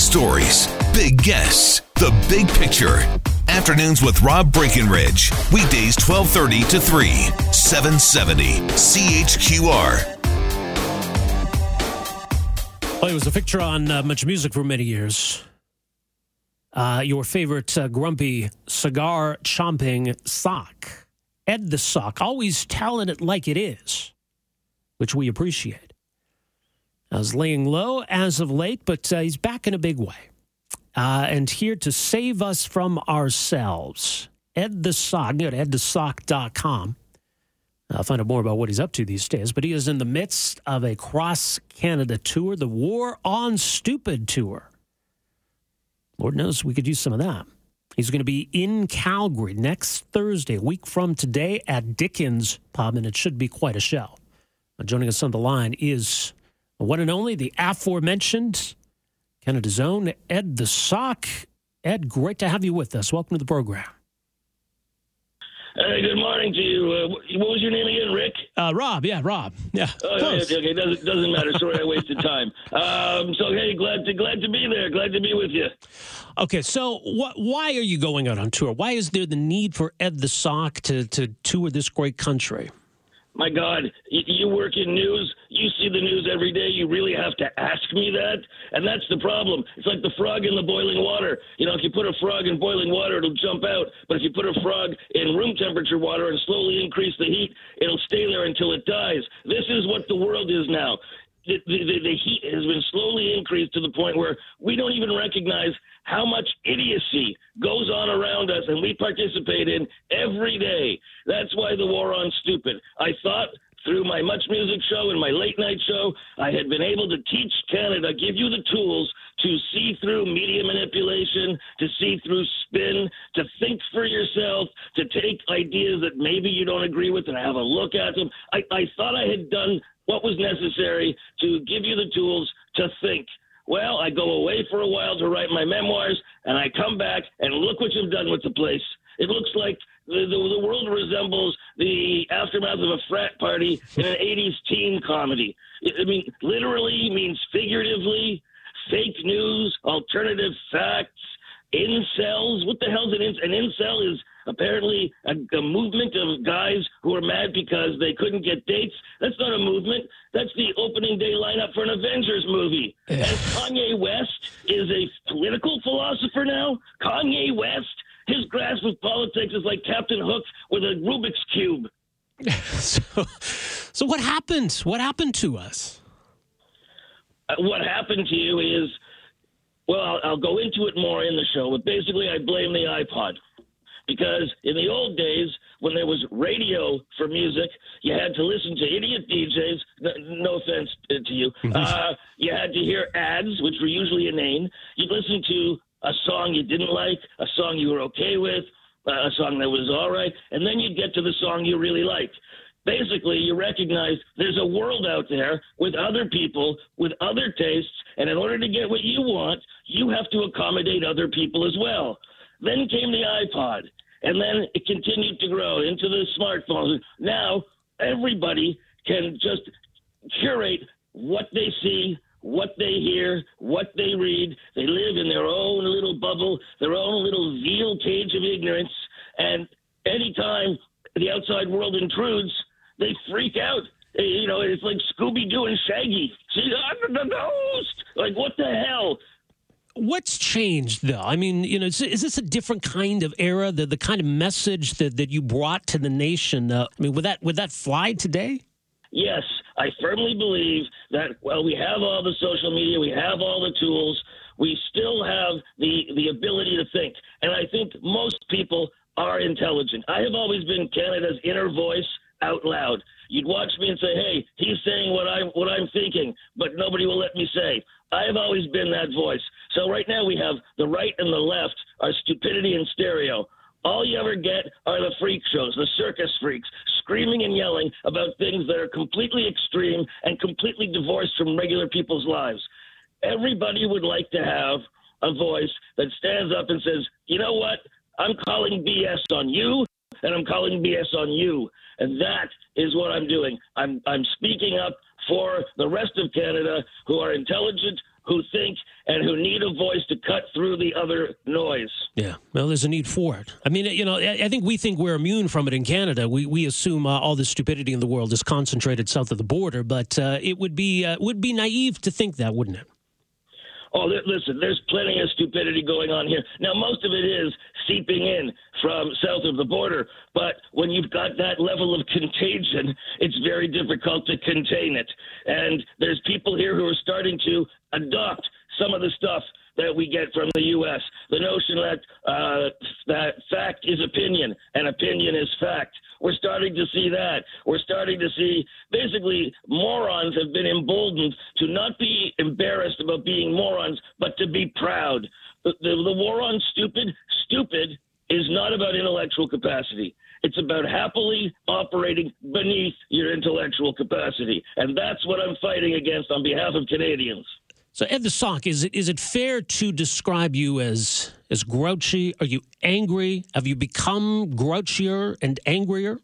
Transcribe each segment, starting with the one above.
stories, big guests, the big picture. Afternoons with Rob Breckenridge. Weekdays 1230 to 3, 770 CHQR. Well, it was a fixture on uh, Much Music for many years. Uh, your favorite uh, grumpy cigar chomping sock. Ed the Sock, always telling it like it is, which we appreciate. I was laying low as of late, but uh, he's back in a big way. Uh, and here to save us from ourselves. Ed the Sock, go to edthesock.com. I'll find out more about what he's up to these days. But he is in the midst of a cross Canada tour, the War on Stupid tour. Lord knows we could use some of that. He's going to be in Calgary next Thursday, a week from today, at Dickens Pub, and it should be quite a show. Joining us on the line is the one and only, the aforementioned Canada's own Ed the Sock. Ed, great to have you with us. Welcome to the program. Hey, good morning to you. Uh, what was your name again, Rick? Uh, Rob, yeah, Rob. Yeah. Oh, yeah, okay, okay. Doesn't, doesn't matter. Sorry I wasted time. Um, so, hey, glad to glad to be there. Glad to be with you. Okay, so what? Why are you going out on tour? Why is there the need for Ed the Sock to, to tour this great country? My God, you, work in news. You see the news every day. You really have to ask me that, and that's the problem. It's like the frog in the boiling water. You know, if you put a frog in boiling water, it'll jump out. But if you put a frog in room temperature water and slowly increase the heat, it'll stay there until it dies. This is what the world is now. The, the, the heat slowly increased to the point where we don't even recognize how much idiocy goes on around us and we participate in every day. That's why the war on stupid. I thought through my Much Music show and my late night show, I had been able to teach Canada, give you the tools to see through media manipulation, to see through spin, to think for yourself, to take ideas that maybe you don't agree with and have a look at them. I, I thought I had done what was necessary to give you the tools to think. Well, I go away for a while to write my memoirs, and I come back, and look what you've done with the place. It looks like the, the, the world resembles the aftermath of a frat party in an 80s teen comedy. I mean, literally means figuratively, fake news, alternative facts, incels. What the hell's an, in- an incel? Is apparently a, a movement of guys who are mad because they couldn't get dates. That's not a movement. That's the opening day lineup for an Avengers movie. and Kanye West is a political philosopher now. Kanye West, his grasp of politics is like Captain Hook with a Rubik's cube. so, so what happened? What happened to us? Uh, what happened to you is, well, I'll, I'll go into it more in the show, but basically, I blame the iPod. Because in the old days, when there was radio for music, you had to listen to idiot DJs. No offense to you. Uh, you had to hear ads, which were usually inane. You'd listen to a song you didn't like, a song you were okay with, uh, a song that was all right, and then you'd get to the song you really liked. Basically, you recognize there's a world out there with other people, with other tastes, and in order to get what you want, you have to accommodate other people as well. Then came the iPod, and then it continued to grow into the smartphones. Now everybody can just curate what they see, what they hear, what they read. They live in their own little bubble, their own little veal cage of ignorance, and anytime the outside world intrudes, they freak out. Eh, You know, it's like Scooby Doo and Shaggy. See, I'm the ghost. Like, what the hell? What's changed, though? I mean, you know, is, is this a different kind of era? The the kind of message that, that you brought to the nation? Uh, I mean, would that would that fly today? Yes, I firmly believe that while we have all the social media, we have all the tools, we still have the, the ability to think. And I think most people are intelligent. I have always been Canada's inner voice out loud. You'd watch me and say, "Hey, he's saying what I'm what I'm thinking," but nobody will let me say. I have always been that voice. So right now we have the right and the left are stupidity and stereo. All you ever get are the freak shows, the circus freaks, screaming and yelling about things that are completely extreme and completely divorced from regular people's lives. Everybody would like to have a voice that stands up and says, you know what? I'm calling BS on you, and I'm calling BS on you. And that is what I'm doing. I'm, I'm speaking up for the rest of Canada who are intelligent, who think and who need a voice to cut through the other noise. Yeah, well, there's a need for it. I mean, you know, I think we think we're immune from it in Canada. We we assume uh, all the stupidity in the world is concentrated south of the border, but uh, it would be uh, would be naive to think that, wouldn't it? Oh, listen, there's plenty of stupidity going on here. Now, most of it is seeping in from south of the border, but when you've got that level of contagion, it's very difficult to contain it. And there's people here who are starting to adopt some of the stuff that we get from the U.S. The notion that uh, that fact is opinion and opinion is fact. We're starting to see that. We're starting to see basically morons have been emboldened to not be embarrassed about being morons, but to be proud. The, the, the war on stupid, stupid is not about intellectual capacity. It's about happily operating beneath your intellectual capacity. And that's what I'm fighting against on behalf of Canadians. So, Ed the Sock, is it is it fair to describe you as as grouchy? Are you angry? Have you become grouchier and angrier?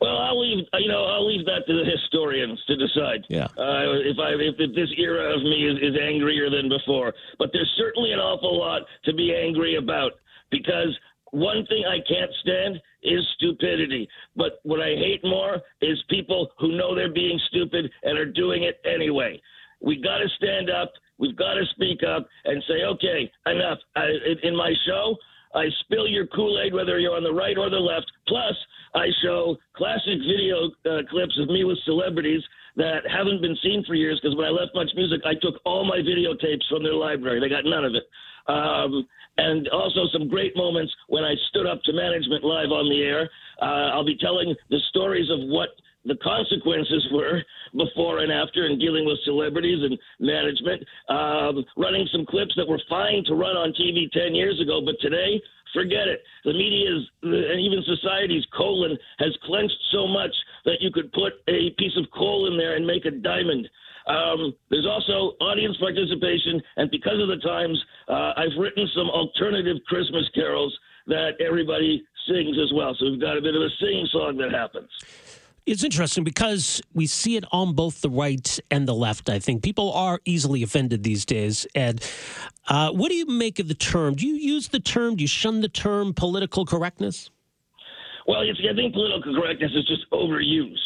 Well, I'll leave. You know, I'll leave that to the historians to decide. Yeah. Uh, if I if, if, this era of me is, is angrier than before, but there's certainly an awful lot to be angry about because one thing I can't stand is stupidity. But what I hate more is people who know they're being stupid and are doing it anyway. We got to stand up. We've got to speak up and say, okay, enough. I, in my show, I spill your Kool Aid, whether you're on the right or the left. Plus, I show classic video uh, clips of me with celebrities that haven't been seen for years because when I left Much Music, I took all my videotapes from their library. They got none of it. Um, and also some great moments when I stood up to management live on the air. Uh, I'll be telling the stories of what the consequences were before and after and dealing with celebrities and management, um, running some clips that were fine to run on TV 10 years ago, but today, forget it. The media's and even society's colon has clenched so much that you could put a piece of coal in there and make a diamond. Um, there's also audience participation, and because of the times, uh, I've written some alternative Christmas carols that everybody sings as well. So we've got a bit of a sing song that happens. It's interesting because we see it on both the right and the left. I think people are easily offended these days. Ed, uh, what do you make of the term? Do you use the term? Do you shun the term political correctness? Well, I think political correctness is just overused.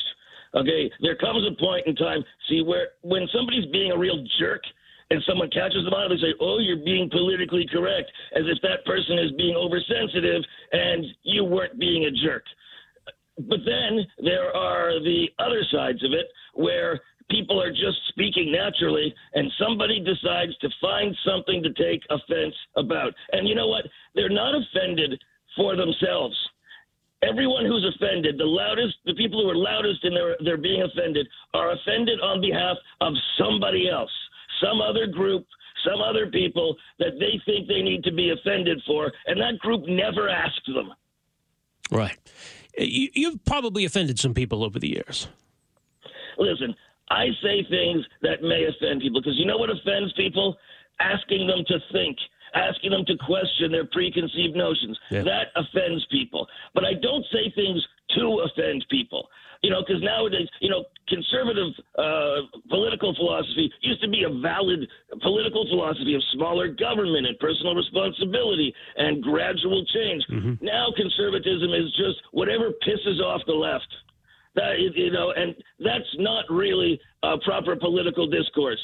Okay, there comes a point in time, see, where when somebody's being a real jerk, and someone catches them on it, they say, "Oh, you're being politically correct," as if that person is being oversensitive and you weren't being a jerk. But then there are the other sides of it where people are just speaking naturally and somebody decides to find something to take offense about. And you know what? They're not offended for themselves. Everyone who's offended, the loudest, the people who are loudest in their, their being offended, are offended on behalf of somebody else, some other group, some other people that they think they need to be offended for, and that group never asked them. Right. You, you've probably offended some people over the years. Listen, I say things that may offend people because you know what offends people? Asking them to think, asking them to question their preconceived notions. Yeah. That offends people. But I don't say things to offend people. You know, because nowadays, you know, conservative uh, political philosophy used to be a valid political philosophy of smaller government and personal responsibility and gradual change. Mm-hmm. Now, conservatism is just whatever pisses off the left. That you know, and that's not really a proper political discourse.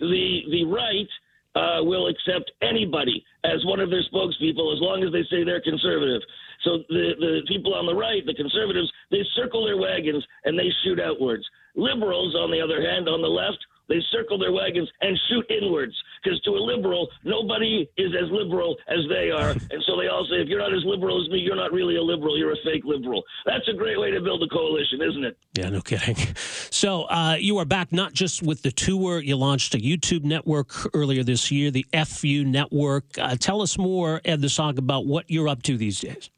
The the right uh, will accept anybody as one of their spokespeople as long as they say they're conservative. So the, the people on the right, the conservatives, they circle their wagons and they shoot outwards. Liberals, on the other hand, on the left, they circle their wagons and shoot inwards. Because to a liberal, nobody is as liberal as they are. And so they all say, if you're not as liberal as me, you're not really a liberal. You're a fake liberal. That's a great way to build a coalition, isn't it? Yeah, no kidding. So uh, you are back not just with the tour, you launched a YouTube network earlier this year, the FU Network. Uh, tell us more, Ed the Sock, about what you're up to these days.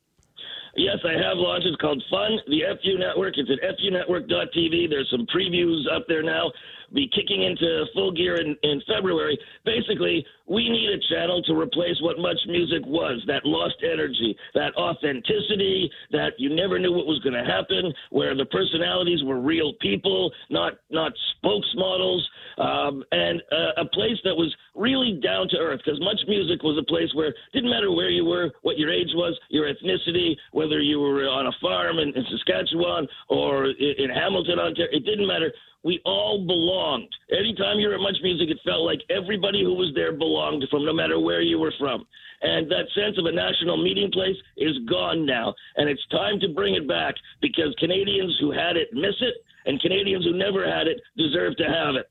Yes, I have launched. It's called Fun, the FU Network. It's at funetwork.tv. There's some previews up there now. Be kicking into full gear in, in February. Basically, we need a channel to replace what much music was that lost energy, that authenticity, that you never knew what was going to happen, where the personalities were real people, not not spokesmodels, um, and uh, a place that was really down to earth. Because much music was a place where it didn't matter where you were, what your age was, your ethnicity, whether you were on a farm in, in Saskatchewan or in, in Hamilton, Ontario. It didn't matter we all belonged. Anytime you were at Much Music, it felt like everybody who was there belonged from no matter where you were from. And that sense of a national meeting place is gone now. And it's time to bring it back because Canadians who had it miss it, and Canadians who never had it deserve to have it.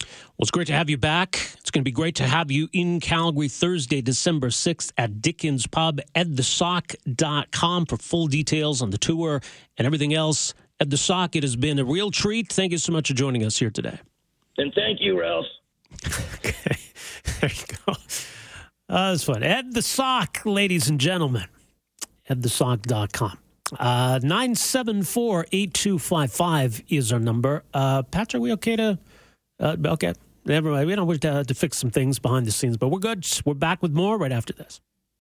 Well, it's great to have you back. It's going to be great to have you in Calgary Thursday, December 6th at Dickens Pub. EdTheSock.com for full details on the tour and everything else Ed the Sock. It has been a real treat. Thank you so much for joining us here today. And thank you, Ralph. okay, there you go. Uh, that's fun. Ed the Sock, ladies and gentlemen. EdTheSock.com. Uh, 974 8255 is our number. Uh, Patrick, are we okay to? Uh, okay. Never mind. We don't wish to, to fix some things behind the scenes, but we're good. We're back with more right after this.